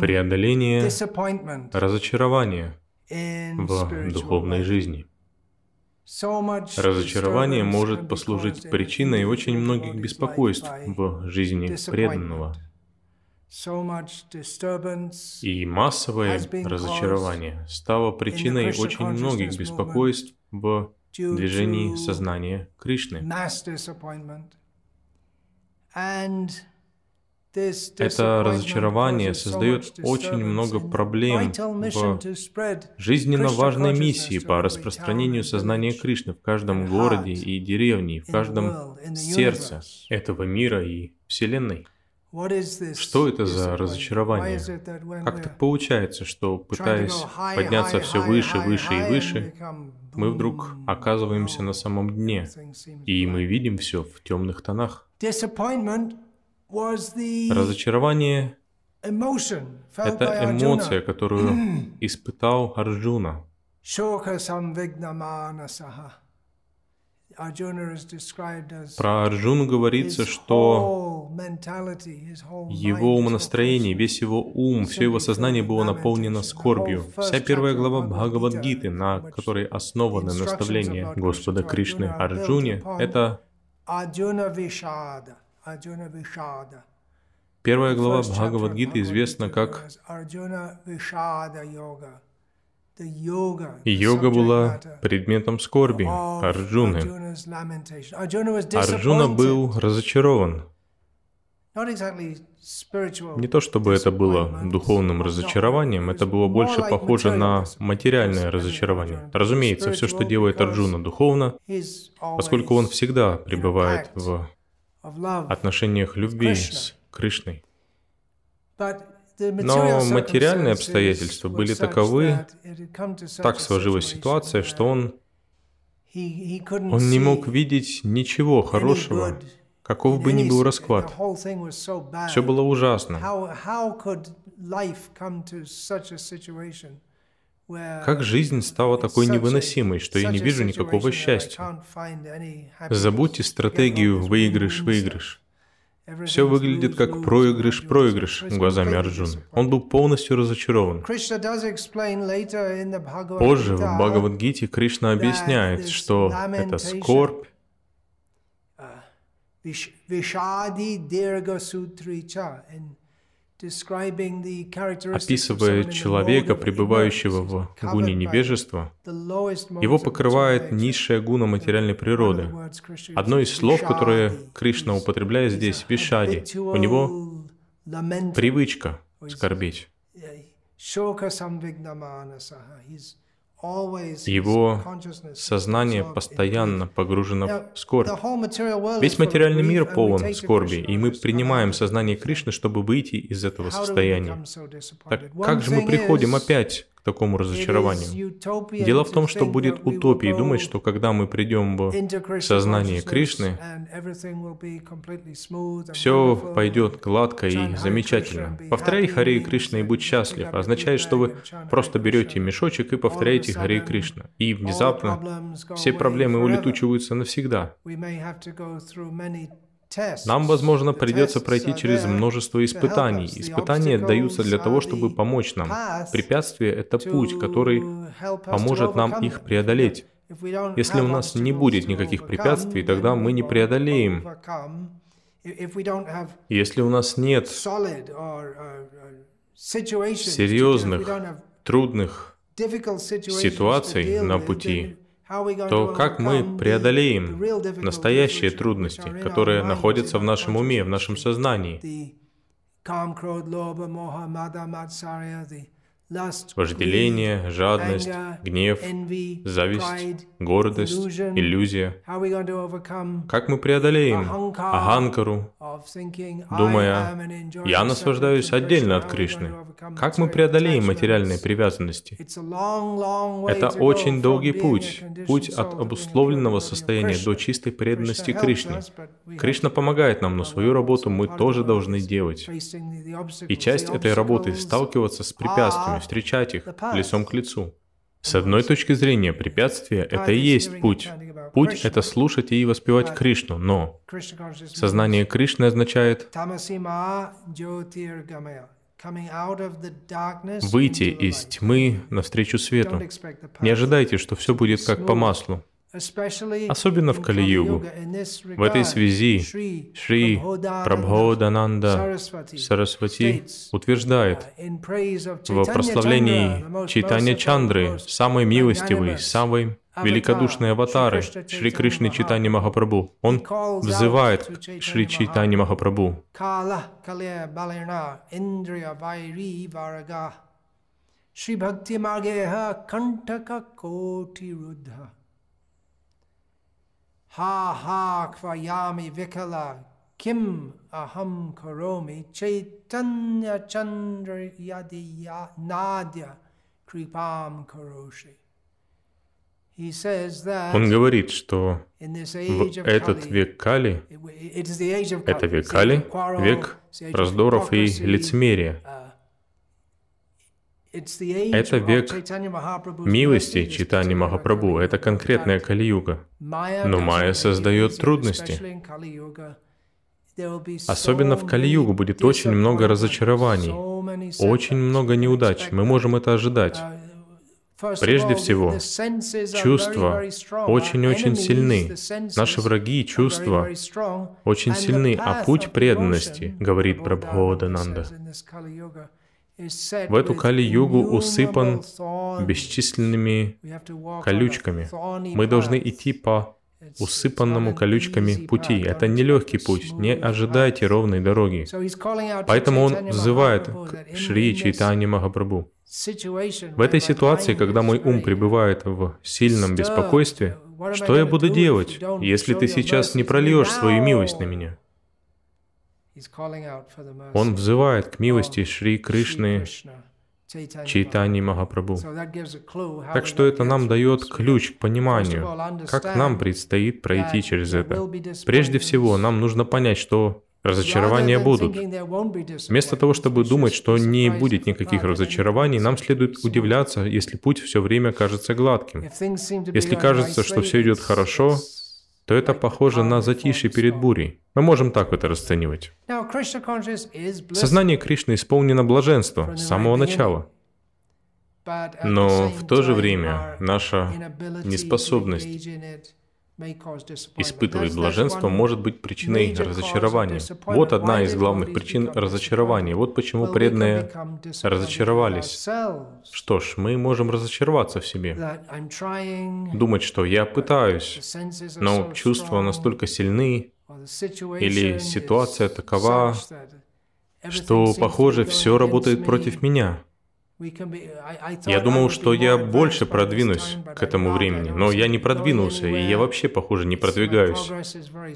преодоление разочарования в духовной жизни. Разочарование может послужить причиной очень многих беспокойств в жизни преданного. И массовое разочарование стало причиной очень многих беспокойств в движении сознания Кришны. Это разочарование создает очень много проблем в жизненно важной миссии по распространению сознания Кришны в каждом городе и деревне, в каждом сердце этого мира и Вселенной. Что это за разочарование? Как так получается, что, пытаясь подняться все выше, выше и выше, мы вдруг оказываемся на самом дне, и мы видим все в темных тонах? Разочарование — это эмоция, которую испытал Арджуна. Про Арджуну говорится, что его умонастроение, весь его ум, все его сознание было наполнено скорбью. Вся первая глава Бхагавадгиты, на которой основаны наставления Господа Кришны Арджуне, это Первая глава Бхагавадгиты известна как Йога была предметом скорби Арджуны. Арджуна был разочарован. Не то чтобы это было духовным разочарованием, это было больше похоже на материальное разочарование. Разумеется, все, что делает Арджуна духовно, поскольку он всегда пребывает в отношениях любви с Кришной. Но материальные обстоятельства были таковы, так сложилась ситуация, что он, он не мог видеть ничего хорошего, каков бы ни был расклад. Все было ужасно. Как жизнь стала такой невыносимой, что я не вижу никакого счастья? Забудьте стратегию выигрыш-выигрыш. Все выглядит как проигрыш-проигрыш глазами Арджуны. Он был полностью разочарован. Позже в Бхагавадгите Кришна объясняет, что это скорбь, Описывая человека, пребывающего в гуне невежества, его покрывает низшая гуна материальной природы. Одно из слов, которое Кришна употребляет здесь, вишади, у него привычка скорбеть. Его сознание постоянно погружено в скорбь. Весь материальный мир полон скорби, и мы принимаем сознание Кришны, чтобы выйти из этого состояния. Так как же мы приходим опять к такому разочарованию. Дело в том, что будет утопией думать, что когда мы придем в сознание Кришны, все пойдет гладко и замечательно. Повторяй Хари Кришна и будь счастлив означает, что вы просто берете мешочек и повторяете Хари Кришна. И внезапно все проблемы улетучиваются навсегда. Нам, возможно, придется пройти через множество испытаний. Испытания даются для того, чтобы помочь нам. Препятствие — это путь, который поможет нам их преодолеть. Если у нас не будет никаких препятствий, тогда мы не преодолеем. Если у нас нет серьезных, трудных ситуаций на пути, то как мы преодолеем настоящие трудности, которые находятся в нашем уме, в нашем сознании? Вожделение, жадность, гнев, зависть, гордость, иллюзия. Как мы преодолеем Аханкару, думая, я наслаждаюсь отдельно от Кришны? Как мы преодолеем материальные привязанности? Это очень долгий путь, путь от обусловленного состояния до чистой преданности Кришне. Кришна помогает нам, но свою работу мы тоже должны делать. И часть этой работы — сталкиваться с препятствиями, встречать их лицом к лицу. С одной точки зрения, препятствие — это и есть путь. Путь — это слушать и воспевать Кришну, но сознание Кришны означает выйти из тьмы навстречу свету. Не ожидайте, что все будет как по маслу. Особенно в Кали-югу. В этой связи Шри Прабходананда Сарасвати утверждает в прославлении Чайтанья Чандры, самой милостивой, самой великодушной аватары Шри Кришны Читани Махапрабху. Он взывает к Шри Чайтани Махапрабху. Шри Бхакти Магеха Кантака Коти Рудха Ha kvayami vikala kim aham karomi chaitanya chandra yadi nadya kripam karoshi. Он говорит, что в этот век Кали, это век Кали, век раздоров и лицемерия, это век милости читания Махапрабху, это конкретная Кали-юга. Но Майя создает трудности. Особенно в Кали-югу будет очень много разочарований, очень много неудач. Мы можем это ожидать. Прежде всего, чувства очень-очень сильны. Наши враги и чувства очень сильны, а путь преданности, говорит Прабходананда, в эту Кали-югу усыпан бесчисленными колючками. Мы должны идти по усыпанному колючками пути. Это нелегкий путь, не ожидайте ровной дороги. Поэтому он взывает к Шри Чайтани Махапрабху. В этой ситуации, когда мой ум пребывает в сильном беспокойстве, что я буду делать, если ты сейчас не прольешь свою милость на меня? Он взывает к милости Шри Кришны Чайтани Махапрабху. Так что это нам дает ключ к пониманию, как нам предстоит пройти через это. Прежде всего, нам нужно понять, что разочарования будут. Вместо того, чтобы думать, что не будет никаких разочарований, нам следует удивляться, если путь все время кажется гладким. Если кажется, что все идет хорошо, то это похоже на затишье перед бурей. Мы можем так это расценивать. Сознание Кришны исполнено блаженства с самого начала. Но в то же время наша неспособность Испытывать блаженство может быть причиной разочарования. Вот одна из главных причин разочарования. Вот почему преданные разочаровались. Что ж, мы можем разочароваться в себе. Думать, что я пытаюсь, но чувства настолько сильны, или ситуация такова, что, похоже, все работает против меня. Я думал, что я больше продвинусь к этому времени, но я не продвинулся, и я вообще, похоже, не продвигаюсь.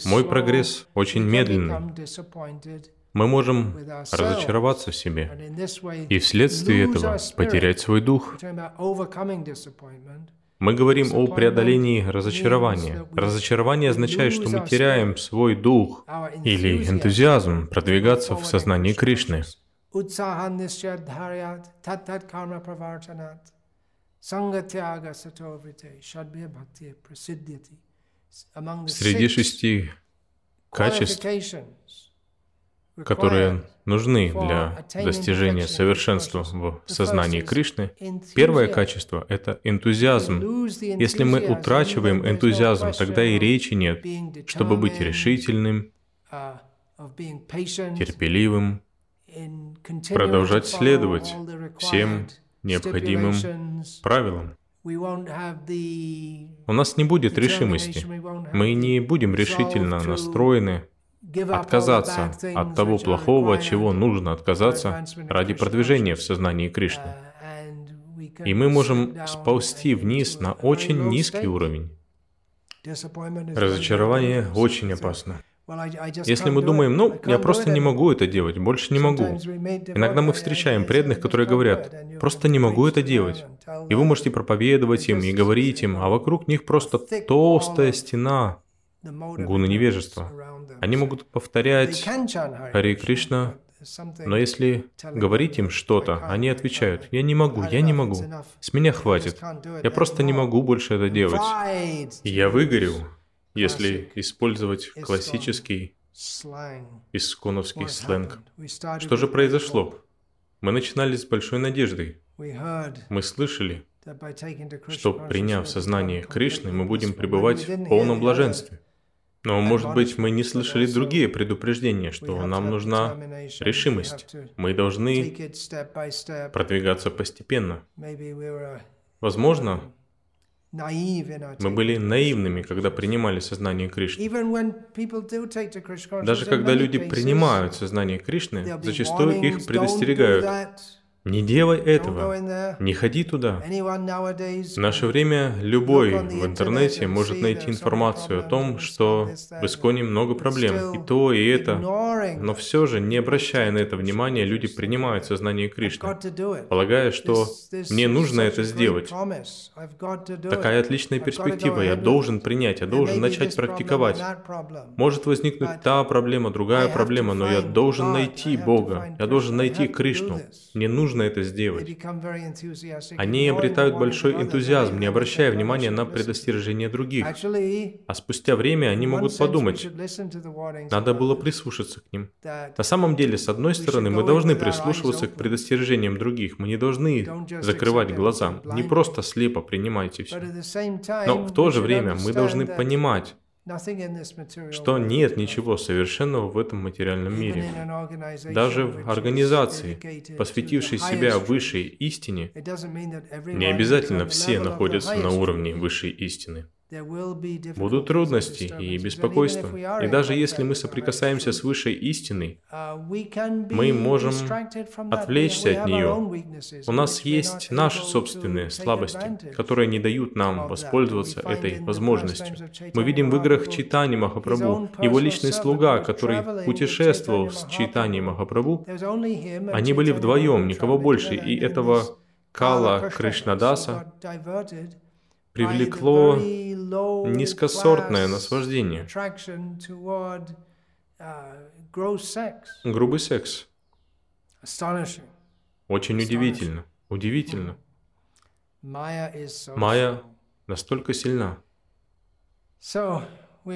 Мой прогресс очень медленный. Мы можем разочароваться в себе и вследствие этого потерять свой дух. Мы говорим о преодолении разочарования. Разочарование означает, что мы теряем свой дух или энтузиазм продвигаться в сознании Кришны. उत्साहन निश्चय धारयात तत् तत् कर्म प्रवर्तनात् संगत्याग сатоврите шадбе бхакти прасидьяти Среди шести качеств, которые нужны для достижения совершенства в сознании Кришны, первое качество — это энтузиазм. Если мы утрачиваем энтузиазм, тогда и речи нет, чтобы быть решительным, терпеливым, продолжать следовать всем необходимым правилам. У нас не будет решимости. Мы не будем решительно настроены отказаться от того плохого, от чего нужно отказаться ради продвижения в сознании Кришны. И мы можем сползти вниз на очень низкий уровень. Разочарование очень опасно. Если мы думаем, ну, я просто не могу это делать, больше не могу. Иногда мы встречаем преданных, которые говорят, просто не могу это делать. И вы можете проповедовать им и говорить им, а вокруг них просто толстая стена гуна невежества. Они могут повторять Хари Кришна, но если говорить им что-то, они отвечают, я не могу, я не могу, с меня хватит, я просто не могу больше это делать. Я выгорел, если использовать классический исконовский сленг. Что же произошло? Мы начинали с большой надеждой. Мы слышали, что, приняв сознание Кришны, мы будем пребывать в полном блаженстве. Но, может быть, мы не слышали другие предупреждения, что нам нужна решимость. Мы должны продвигаться постепенно. Возможно, мы были наивными, когда принимали сознание Кришны. Даже когда люди принимают сознание Кришны, зачастую их предостерегают. Не делай этого, не ходи туда. В наше время любой в интернете может найти информацию о том, что в Исконе много проблем, и то, и это. Но все же, не обращая на это внимания, люди принимают сознание Кришны, полагая, что мне нужно это сделать. Такая отличная перспектива, я должен принять, я должен начать практиковать. Может возникнуть та проблема, другая проблема, но я должен найти Бога, я должен найти Кришну. Мне нужно нужно это сделать. Они обретают большой энтузиазм, не обращая внимания на предостережения других. А спустя время они могут подумать, надо было прислушаться к ним. На самом деле, с одной стороны, мы должны прислушиваться к предостережениям других, мы не должны закрывать глаза, не просто слепо принимайте все. Но в то же время мы должны понимать, что нет ничего совершенного в этом материальном мире. Даже в организации, посвятившей себя высшей истине, не обязательно все находятся на уровне высшей истины. Будут трудности и беспокойства. И даже если мы соприкасаемся с высшей истиной, мы можем отвлечься от нее. У нас есть наши собственные слабости, которые не дают нам воспользоваться этой возможностью. Мы видим в играх Читани Махапрабху, его личный слуга, который путешествовал с Читани Махапрабху, они были вдвоем, никого больше, и этого Кала Кришнадаса привлекло низкосортное наслаждение. Грубый секс. Очень удивительно. Удивительно. Майя настолько сильна.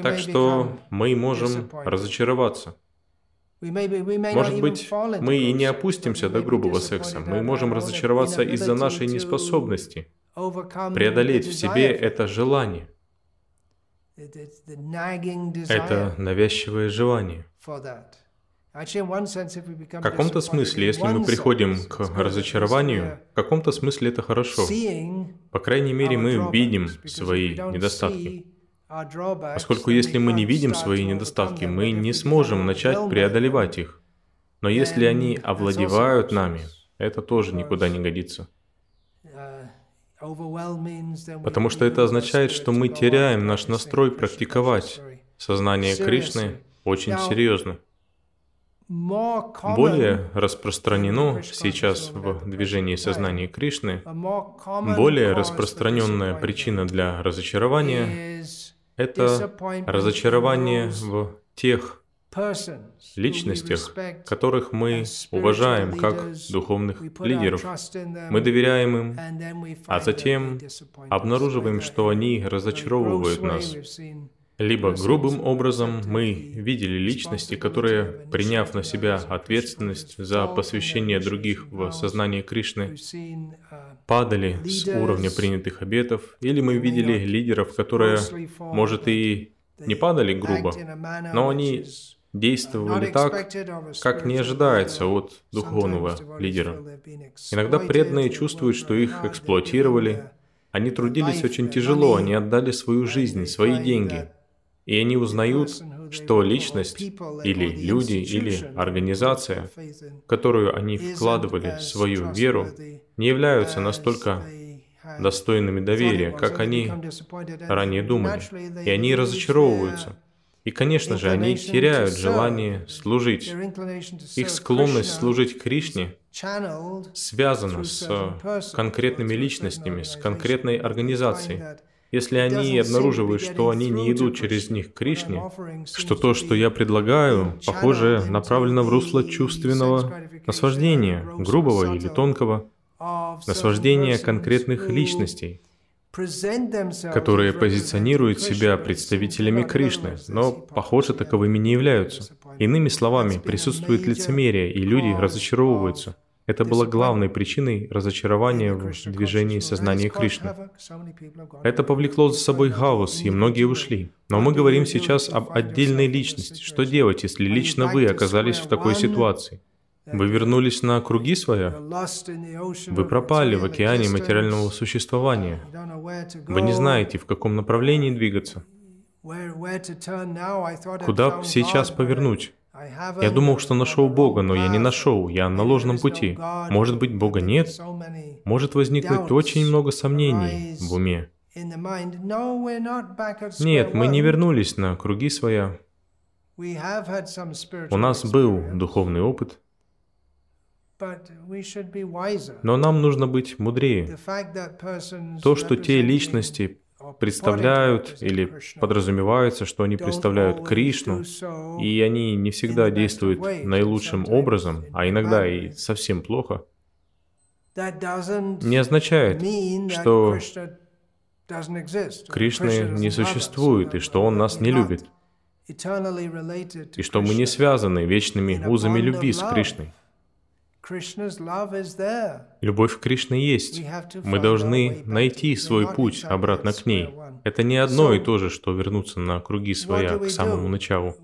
Так что мы можем разочароваться. Может быть, мы и не опустимся до грубого секса. Мы можем разочароваться из-за нашей неспособности преодолеть в себе это желание. Это навязчивое желание. В каком-то смысле, если мы приходим к разочарованию, в каком-то смысле это хорошо. По крайней мере, мы видим свои недостатки. Поскольку если мы не видим свои недостатки, мы не сможем начать преодолевать их. Но если они овладевают нами, это тоже никуда не годится. Потому что это означает, что мы теряем наш настрой практиковать сознание Кришны очень серьезно. Более распространено сейчас в движении сознания Кришны, более распространенная причина для разочарования — это разочарование в тех личностях, которых мы уважаем как духовных лидеров. Мы доверяем им, а затем обнаруживаем, что они разочаровывают нас. Либо грубым образом мы видели личности, которые, приняв на себя ответственность за посвящение других в сознание Кришны, падали с уровня принятых обетов, или мы видели лидеров, которые, может, и не падали грубо, но они действовали так, как не ожидается от духовного лидера. Иногда преданные чувствуют, что их эксплуатировали, они трудились очень тяжело, они отдали свою жизнь, свои деньги. И они узнают, что личность или люди или организация, в которую они вкладывали свою веру, не являются настолько достойными доверия, как они ранее думали. И они разочаровываются – и, конечно же, они теряют желание служить. Их склонность служить Кришне связана с конкретными личностями, с конкретной организацией. Если они обнаруживают, что они не идут через них к Кришне, что то, что я предлагаю, похоже, направлено в русло чувственного наслаждения, грубого или тонкого, наслаждения конкретных личностей – которые позиционируют себя представителями Кришны, но, похоже, таковыми не являются. Иными словами, присутствует лицемерие, и люди разочаровываются. Это было главной причиной разочарования в движении сознания Кришны. Это повлекло за собой хаос, и многие ушли. Но мы говорим сейчас об отдельной личности. Что делать, если лично вы оказались в такой ситуации? Вы вернулись на круги своя? Вы пропали в океане материального существования. Вы не знаете, в каком направлении двигаться. Куда сейчас повернуть? Я думал, что нашел Бога, но я не нашел, я на ложном пути. Может быть, Бога нет? Может возникнуть очень много сомнений в уме. Нет, мы не вернулись на круги своя. У нас был духовный опыт, но нам нужно быть мудрее. То, что те личности представляют или подразумеваются, что они представляют Кришну, и они не всегда действуют наилучшим образом, а иногда и совсем плохо, не означает, что Кришны не существует и что Он нас не любит, и что мы не связаны вечными узами любви с Кришной. Любовь к Кришне есть. Мы должны найти свой путь обратно к ней. Это не одно и то же, что вернуться на круги своя к самому началу.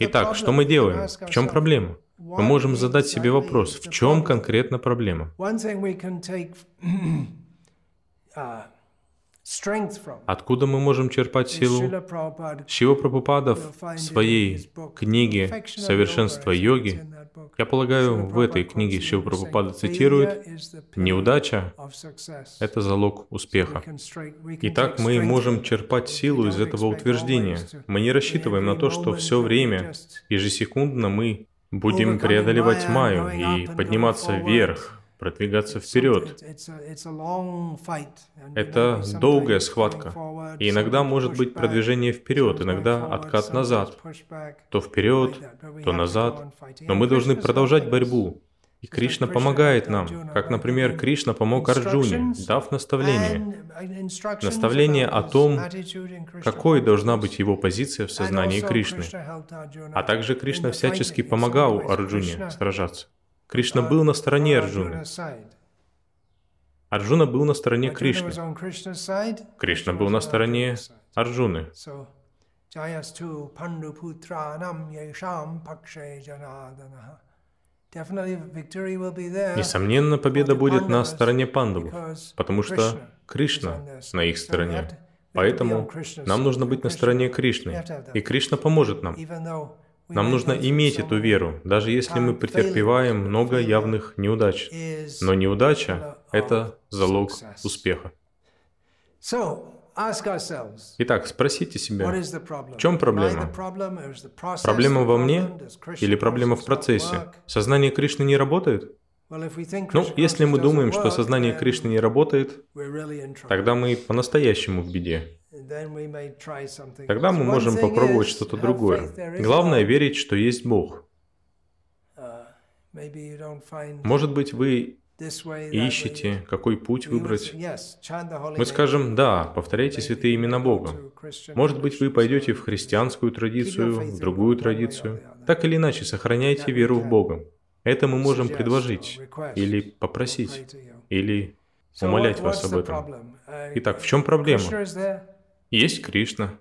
Итак, что мы делаем? В чем проблема? Мы можем задать себе вопрос, в чем конкретно проблема? Откуда мы можем черпать силу? Шива Прабхупада в своей книге «Совершенство йоги», я полагаю, в этой книге Шива Прабхупада цитирует «Неудача — это залог успеха». Итак, мы можем черпать силу из этого утверждения. Мы не рассчитываем на то, что все время, ежесекундно мы будем преодолевать Майю и подниматься вверх, продвигаться вперед. Это долгая схватка. И иногда может быть продвижение вперед, иногда откат назад. То вперед, то назад. Но мы должны продолжать борьбу. И Кришна помогает нам, как, например, Кришна помог Арджуне, дав наставление. Наставление о том, какой должна быть его позиция в сознании Кришны. А также Кришна всячески помогал Арджуне сражаться. Кришна был на стороне Арджуны. Арджуна был на стороне Кришны. Кришна был на стороне Арджуны. Несомненно, победа будет на стороне пандавов, потому что Кришна на их стороне. Поэтому нам нужно быть на стороне Кришны, и Кришна поможет нам. Нам нужно иметь эту веру, даже если мы претерпеваем много явных неудач. Но неудача — это залог успеха. Итак, спросите себя, в чем проблема? Проблема во мне или проблема в процессе? Сознание Кришны не работает? Ну, если мы думаем, что сознание Кришны не работает, тогда мы по-настоящему в беде. Тогда мы можем попробовать что-то другое. Главное верить, что есть Бог. Uh, Может быть, вы ищете, какой путь выбрать. Мы скажем, да, повторяйте святые имена Бога. Может быть, вы пойдете в христианскую традицию, в другую традицию. Так или иначе, сохраняйте веру в Бога. Это мы можем предложить, или попросить, или умолять вас об этом. Итак, в чем проблема? Есть Кришна,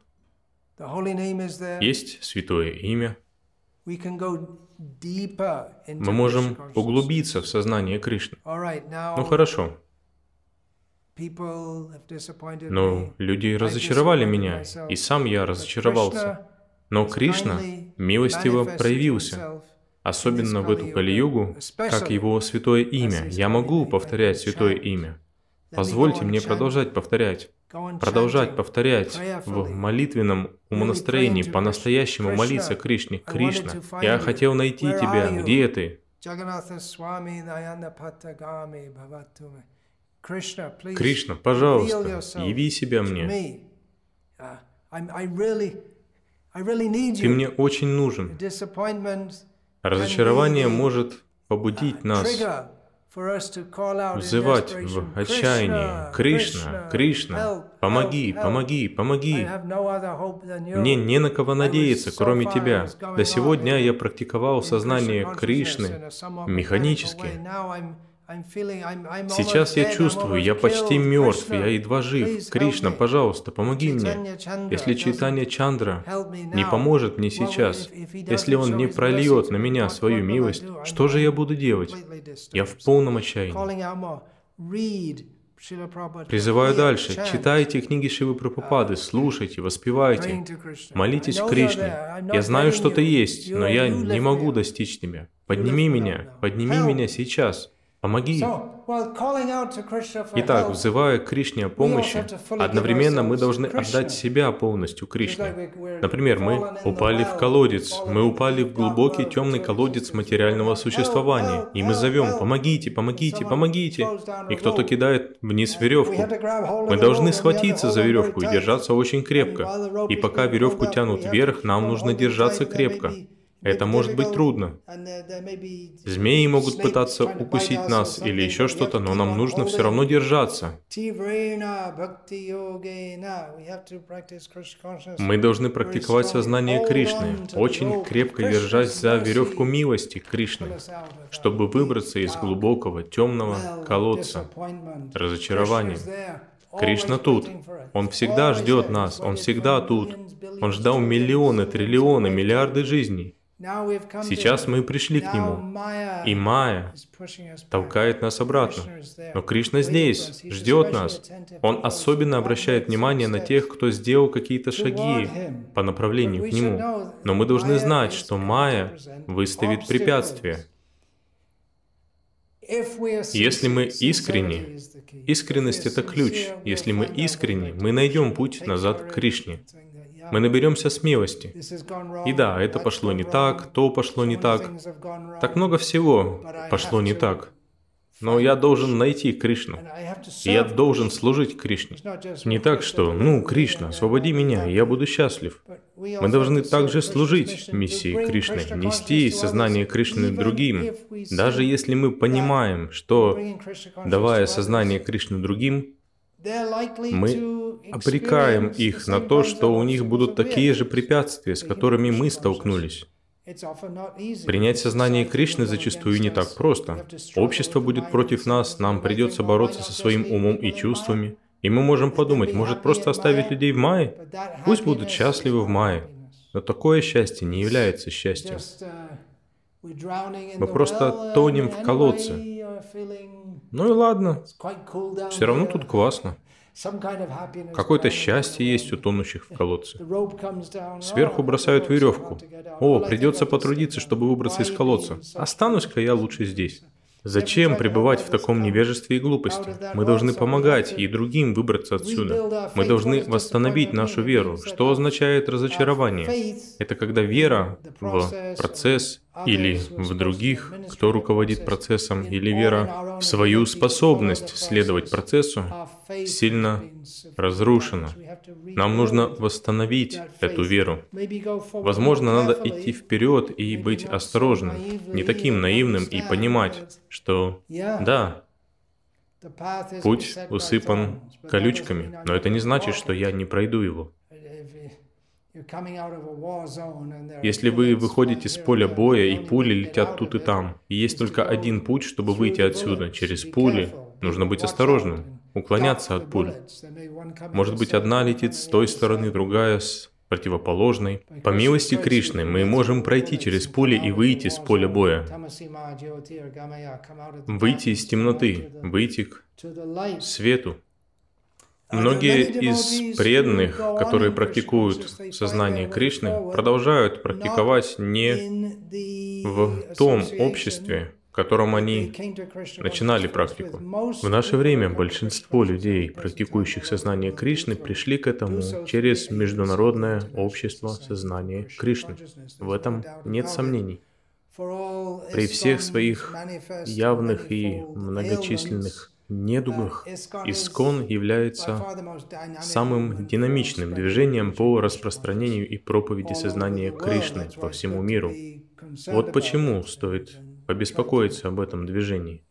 есть Святое Имя. Мы можем углубиться в сознание Кришны. Ну хорошо. Но люди разочаровали меня, и сам я разочаровался. Но Кришна милостиво проявился, особенно в эту Кали-югу, как его святое имя. Я могу повторять святое имя. Позвольте мне продолжать повторять продолжать повторять в молитвенном умонастроении, по-настоящему молиться Кришне. Кришна, я хотел найти Тебя, где ты? Кришна, пожалуйста, яви себя мне. Ты мне очень нужен. Разочарование может побудить нас взывать в отчаянии, Кришна, Кришна, помоги, помоги, помоги. Мне не на кого надеяться, кроме Тебя. До сегодня я практиковал сознание Кришны механически. Сейчас я чувствую, я почти мертв, я едва жив. Кришна, пожалуйста, помоги мне. Если Чайтанья Чандра не поможет мне сейчас, если он не прольет на меня свою милость, что же я буду делать? Я в полном отчаянии. Призываю дальше. Читайте книги Шивы Прабхупады, слушайте, воспевайте, молитесь Кришне. Я знаю, что ты есть, но я не могу достичь тебя. Подними меня, подними меня сейчас. Помоги. Итак, взывая к Кришне о помощи, одновременно мы должны отдать себя полностью Кришне. Например, мы упали в колодец, мы упали в глубокий темный колодец материального существования, и мы зовем «помогите, помогите, помогите!» И кто-то кидает вниз веревку. Мы должны схватиться за веревку и держаться очень крепко. И пока веревку тянут вверх, нам нужно держаться крепко. Это может быть трудно. Змеи могут пытаться укусить нас или еще что-то, но нам нужно все равно держаться. Мы должны практиковать сознание Кришны, очень крепко держась за веревку милости Кришны, чтобы выбраться из глубокого темного колодца разочарования. Кришна тут. Он всегда ждет нас, Он всегда тут. Он ждал миллионы, триллионы, миллиарды жизней. Сейчас мы пришли к Нему, и Майя толкает нас обратно. Но Кришна здесь, ждет нас. Он особенно обращает внимание на тех, кто сделал какие-то шаги по направлению к Нему. Но мы должны знать, что Майя выставит препятствия. Если мы искренни, искренность — это ключ. Если мы искренни, мы найдем путь назад к Кришне мы наберемся смелости. И да, это пошло не так, то пошло не так. Так много всего пошло не так. Но я должен найти Кришну. И я должен служить Кришне. Не так, что, ну, Кришна, освободи меня, я буду счастлив. Мы должны также служить миссии Кришны, нести сознание Кришны другим. Даже если мы понимаем, что, давая сознание Кришны другим, мы обрекаем их на то, что у них будут такие же препятствия, с которыми мы столкнулись. Принять сознание Кришны зачастую не так просто. Общество будет против нас, нам придется бороться со своим умом и чувствами. И мы можем подумать, может просто оставить людей в мае? Пусть будут счастливы в мае. Но такое счастье не является счастьем. Мы просто тонем в колодце. Ну и ладно. Все равно тут классно. Какое-то счастье есть у тонущих в колодце. Сверху бросают веревку. О, придется потрудиться, чтобы выбраться из колодца. Останусь-ка я лучше здесь. Зачем пребывать в таком невежестве и глупости? Мы должны помогать и другим выбраться отсюда. Мы должны восстановить нашу веру. Что означает разочарование? Это когда вера в процесс или в других, кто руководит процессом, или вера в свою способность следовать процессу, сильно разрушена. Нам нужно восстановить эту веру. Возможно, надо идти вперед и быть осторожным, не таким наивным и понимать, что да, путь усыпан колючками, но это не значит, что я не пройду его. Если вы выходите с поля боя, и пули летят тут и там, и есть только один путь, чтобы выйти отсюда, через пули, нужно быть осторожным, уклоняться от пуль. Может быть, одна летит с той стороны, другая с противоположной. По милости Кришны мы можем пройти через пули и выйти с поля боя. Выйти из темноты, выйти к свету. Многие из преданных, которые практикуют сознание Кришны, продолжают практиковать не в том обществе, в котором они начинали практику. В наше время большинство людей, практикующих сознание Кришны, пришли к этому через Международное общество сознания Кришны. В этом нет сомнений. При всех своих явных и многочисленных недугах Искон является самым динамичным движением по распространению и проповеди сознания Кришны по всему миру. Вот почему стоит побеспокоиться об этом движении.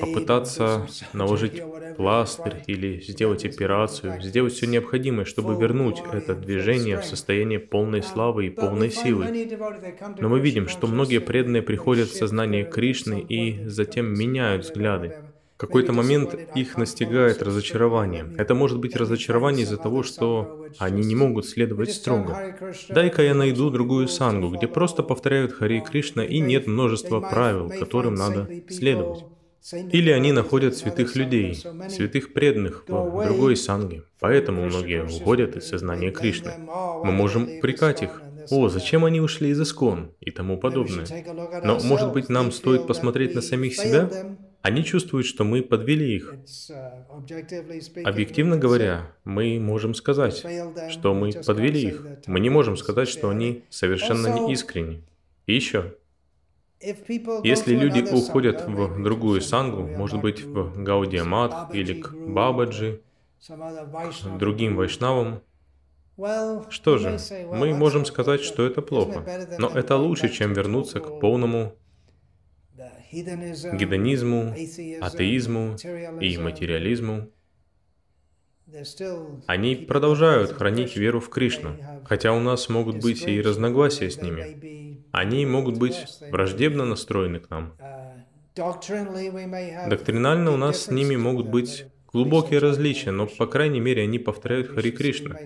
попытаться наложить пластырь или сделать операцию, сделать все необходимое, чтобы вернуть это движение в состояние полной славы и полной силы. Но мы видим, что многие преданные приходят в сознание Кришны и затем меняют взгляды. В какой-то момент их настигает разочарование. Это может быть разочарование из-за того, что они не могут следовать строго. Дай-ка я найду другую сангу, где просто повторяют Хари Кришна и нет множества правил, которым надо следовать. Или они находят святых людей, святых преданных в другой санге. Поэтому многие уходят из сознания Кришны. Мы можем упрекать их. О, зачем они ушли из Искон и тому подобное. Но, может быть, нам стоит посмотреть на самих себя они чувствуют, что мы подвели их. Объективно говоря, мы можем сказать, что мы подвели их. Мы не можем сказать, что они совершенно не искренни. И еще, если люди уходят в другую сангу, может быть, в Гаудиамат или к Бабаджи, к другим вайшнавам, что же, мы можем сказать, что это плохо, но это лучше, чем вернуться к полному гедонизму, атеизму и материализму, они продолжают хранить веру в Кришну, хотя у нас могут быть и разногласия с ними. Они могут быть враждебно настроены к нам. Доктринально у нас с ними могут быть глубокие различия, но, по крайней мере, они повторяют Хари Кришна.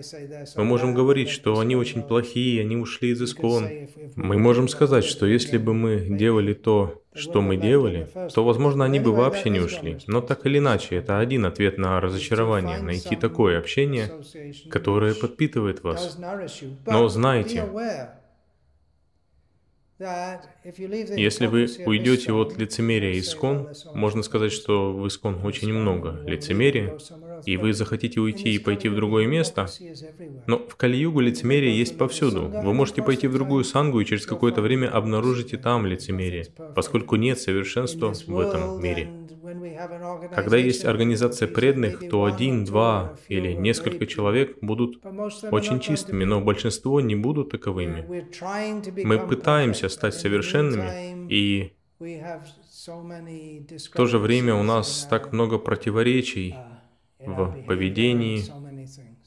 Мы можем говорить, что они очень плохие, они ушли из Искон. Мы можем сказать, что если бы мы делали то, что мы делали, то, возможно, они бы вообще не ушли. Но так или иначе, это один ответ на разочарование, найти такое общение, которое подпитывает вас. Но знайте, если вы уйдете от лицемерия искон, можно сказать, что в искон очень много лицемерия, и вы захотите уйти и пойти в другое место, но в Кали-югу лицемерие есть повсюду. Вы можете пойти в другую сангу и через какое-то время обнаружите там лицемерие, поскольку нет совершенства в этом мире. Когда есть организация преданных, то один, два или несколько человек будут очень чистыми, но большинство не будут таковыми. Мы пытаемся стать совершенными, и в то же время у нас так много противоречий в поведении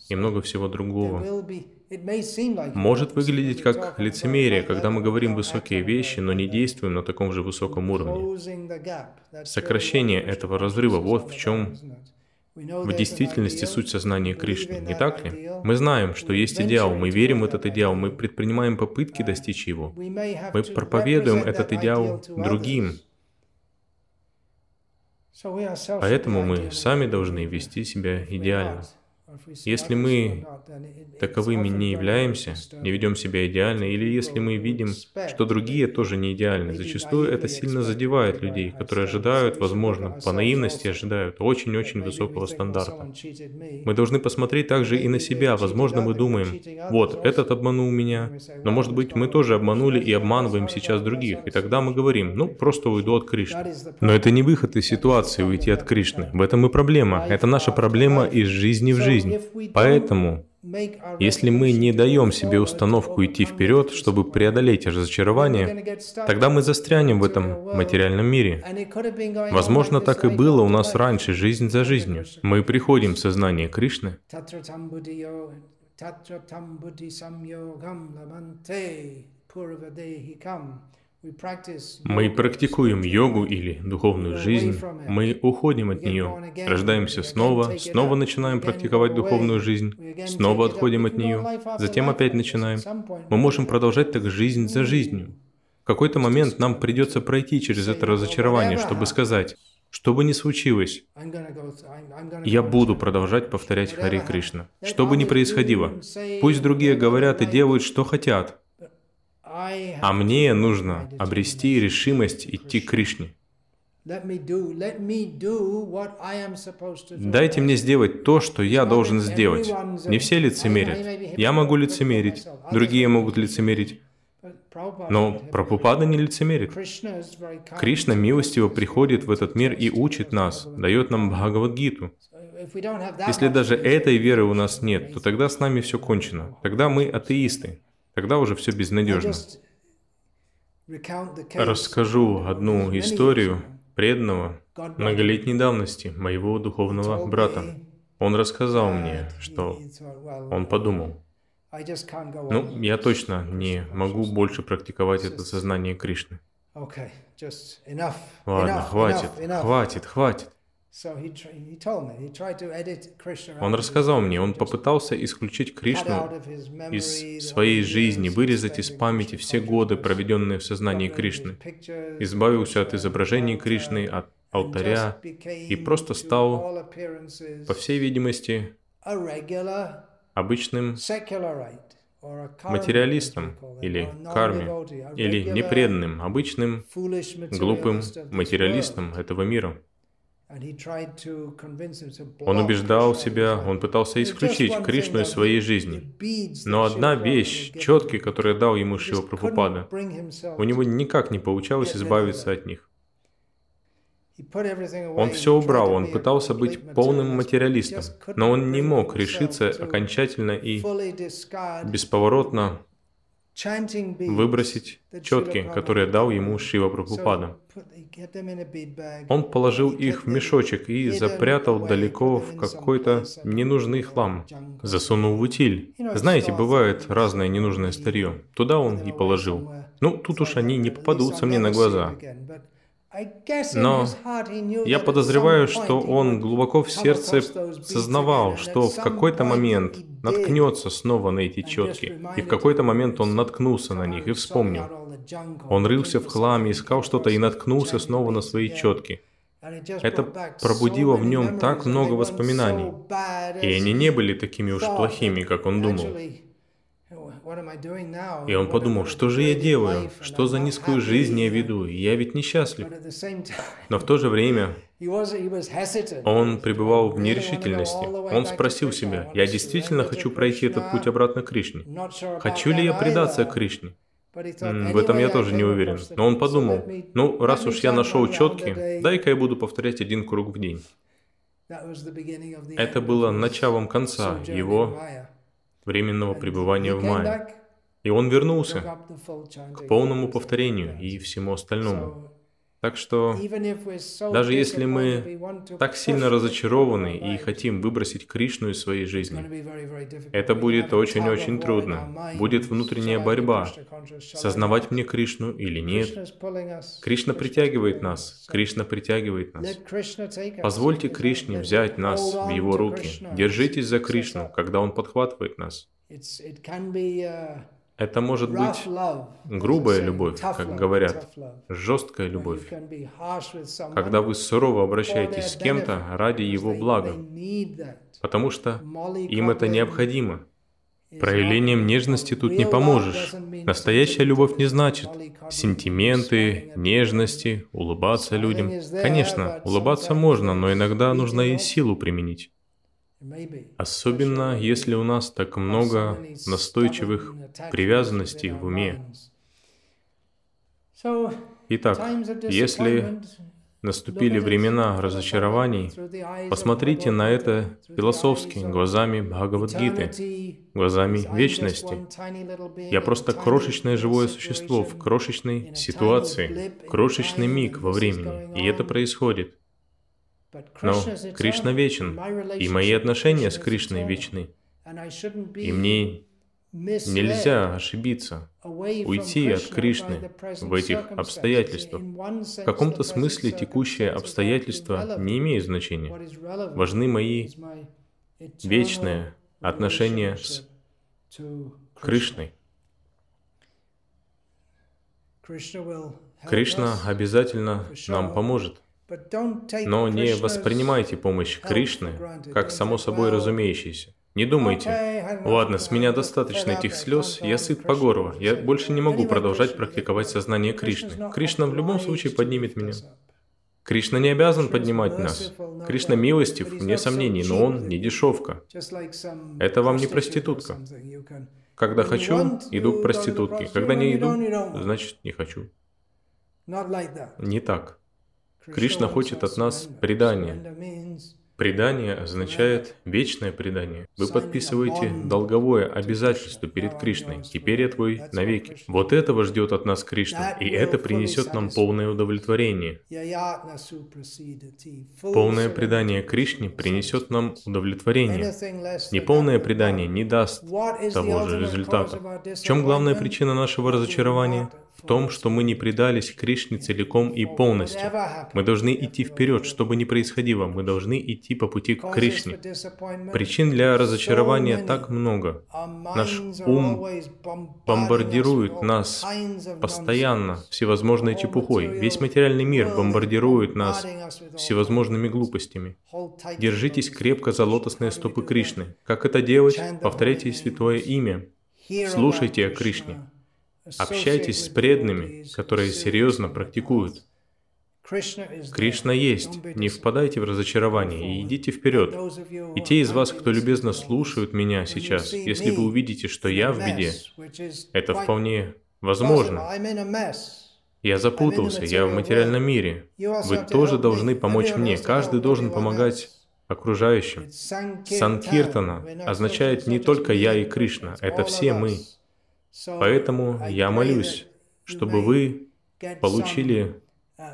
и много всего другого. Может выглядеть как лицемерие, когда мы говорим высокие вещи, но не действуем на таком же высоком уровне. Сокращение этого разрыва, вот в чем в действительности суть сознания Кришны, не так ли? Мы знаем, что есть идеал, мы верим в этот идеал, мы предпринимаем попытки достичь его. Мы проповедуем этот идеал другим. Поэтому мы сами должны вести себя идеально. Если мы таковыми не являемся, не ведем себя идеально, или если мы видим, что другие тоже не идеальны, зачастую это сильно задевает людей, которые ожидают, возможно, по наивности ожидают очень-очень высокого стандарта. Мы должны посмотреть также и на себя. Возможно, мы думаем, вот, этот обманул меня, но может быть мы тоже обманули и обманываем сейчас других, и тогда мы говорим, ну, просто уйду от Кришны. Но это не выход из ситуации уйти от Кришны. В этом и проблема. Это наша проблема из жизни в жизнь жизнь. Поэтому, если мы не даем себе установку идти вперед, чтобы преодолеть разочарование, тогда мы застрянем в этом материальном мире. Возможно, так и было у нас раньше, жизнь за жизнью. Мы приходим в сознание Кришны, мы практикуем йогу или духовную жизнь, мы уходим от нее, рождаемся снова, снова начинаем практиковать духовную жизнь, снова отходим от нее, затем опять начинаем. Мы можем продолжать так жизнь за жизнью. В какой-то момент нам придется пройти через это разочарование, чтобы сказать, что бы ни случилось, я буду продолжать повторять Хари Кришна. Что бы ни происходило, пусть другие говорят и делают, что хотят, а мне нужно обрести решимость идти к Кришне. Дайте мне сделать то, что я должен сделать. Не все лицемерят. Я могу лицемерить, другие могут лицемерить. Но Прабхупада не лицемерит. Кришна милостиво приходит в этот мир и учит нас, дает нам Бхагавадгиту. Если даже этой веры у нас нет, то тогда с нами все кончено. Тогда мы атеисты. Тогда уже все безнадежно. Расскажу одну историю преданного многолетней давности, моего духовного брата. Он рассказал мне, что он подумал, ну, я точно не могу больше практиковать это сознание Кришны. Ладно, хватит, хватит, хватит. Он рассказал мне, он попытался исключить Кришну из своей жизни, вырезать из памяти все годы, проведенные в сознании Кришны, избавился от изображений Кришны, от алтаря и просто стал, по всей видимости, обычным материалистом или карме, или непреданным, обычным, глупым материалистом этого мира. Он убеждал себя, он пытался исключить Кришну из своей жизни. Но одна вещь, четкий, которую дал ему Шива Прабхупада, у него никак не получалось избавиться от них. Он все убрал, он пытался быть полным материалистом, но он не мог решиться окончательно и бесповоротно выбросить четки, которые дал ему Шива Прабхупада. Он положил их в мешочек и запрятал далеко в какой-то ненужный хлам, засунул в утиль. Знаете, бывает разное ненужное старье. Туда он и положил. Ну, тут уж они не попадутся мне на глаза. Но я подозреваю, что он глубоко в сердце сознавал, что в какой-то момент наткнется снова на эти четки, и в какой-то момент он наткнулся на них и вспомнил. Он рылся в хламе, искал что-то и наткнулся снова на свои четки. Это пробудило в нем так много воспоминаний, и они не были такими уж плохими, как он думал. И он подумал, что же я делаю? Что за низкую жизнь я веду? Я ведь несчастлив. Но в то же время он пребывал в нерешительности. Он спросил себя, я действительно хочу пройти этот путь обратно к Кришне? Хочу ли я предаться Кришне? В этом я тоже не уверен. Но он подумал, ну, раз уж я нашел четки, дай-ка я буду повторять один круг в день. Это было началом конца его временного пребывания в мае. И он вернулся к полному повторению и всему остальному. Так что даже если мы так сильно разочарованы и хотим выбросить Кришну из своей жизни, это будет очень-очень трудно. Будет внутренняя борьба, сознавать мне Кришну или нет. Кришна притягивает нас, Кришна притягивает нас. Позвольте Кришне взять нас в Его руки. Держитесь за Кришну, когда Он подхватывает нас. Это может быть грубая любовь, как говорят, жесткая любовь, когда вы сурово обращаетесь с кем-то ради его блага, потому что им это необходимо. Проявлением нежности тут не поможешь. Настоящая любовь не значит сентименты, нежности, улыбаться людям. Конечно, улыбаться можно, но иногда нужно и силу применить. Особенно, если у нас так много настойчивых привязанностей в уме. Итак, если наступили времена разочарований, посмотрите на это философски, глазами Бхагавадгиты, глазами вечности. Я просто крошечное живое существо в крошечной ситуации, крошечный миг во времени, и это происходит. Но Кришна вечен, и мои отношения с Кришной вечны. И мне нельзя ошибиться, уйти от Кришны в этих обстоятельствах. В каком-то смысле текущее обстоятельство не имеет значения. Важны мои вечные отношения с Кришной. Кришна обязательно нам поможет. Но не воспринимайте помощь Кришны как само собой разумеющейся. Не думайте, ладно, с меня достаточно этих слез, я сыт по горло, я больше не могу продолжать практиковать сознание Кришны. Кришна в любом случае поднимет меня. Кришна не обязан поднимать нас. Кришна милостив, вне сомнений, но он не дешевка. Это вам не проститутка. Когда хочу, иду к проститутке. Когда не иду, значит не хочу. Не так. Кришна хочет от нас предания. Предание означает вечное предание. Вы подписываете долговое обязательство перед Кришной. Теперь я твой навеки. Вот этого ждет от нас Кришна, и это принесет нам полное удовлетворение. Полное предание Кришне принесет нам удовлетворение. Неполное предание не даст того же результата. В чем главная причина нашего разочарования? Том, что мы не предались Кришне целиком и полностью. Мы должны идти вперед, что бы ни происходило, мы должны идти по пути к Кришне. Причин для разочарования так много. Наш ум бомбардирует нас постоянно всевозможной чепухой. Весь материальный мир бомбардирует нас всевозможными глупостями. Держитесь крепко за лотосные стопы Кришны. Как это делать? Повторяйте святое имя. Слушайте о Кришне. Общайтесь с преданными, которые серьезно практикуют. Кришна есть. Не впадайте в разочарование и идите вперед. И те из вас, кто любезно слушают меня сейчас, если вы увидите, что я в беде, это вполне возможно. Я запутался, я в материальном мире. Вы тоже должны помочь мне. Каждый должен помогать окружающим. Санкиртана означает не только я и Кришна, это все мы. Поэтому я молюсь, чтобы вы получили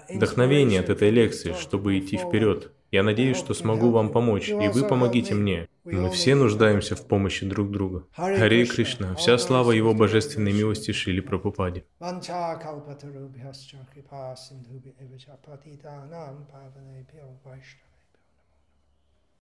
вдохновение от этой лекции, чтобы идти вперед. Я надеюсь, что смогу вам помочь, и вы помогите мне. Мы все нуждаемся в помощи друг друга. Харе Кришна, вся слава Его божественной милости Шили Прабхупаде.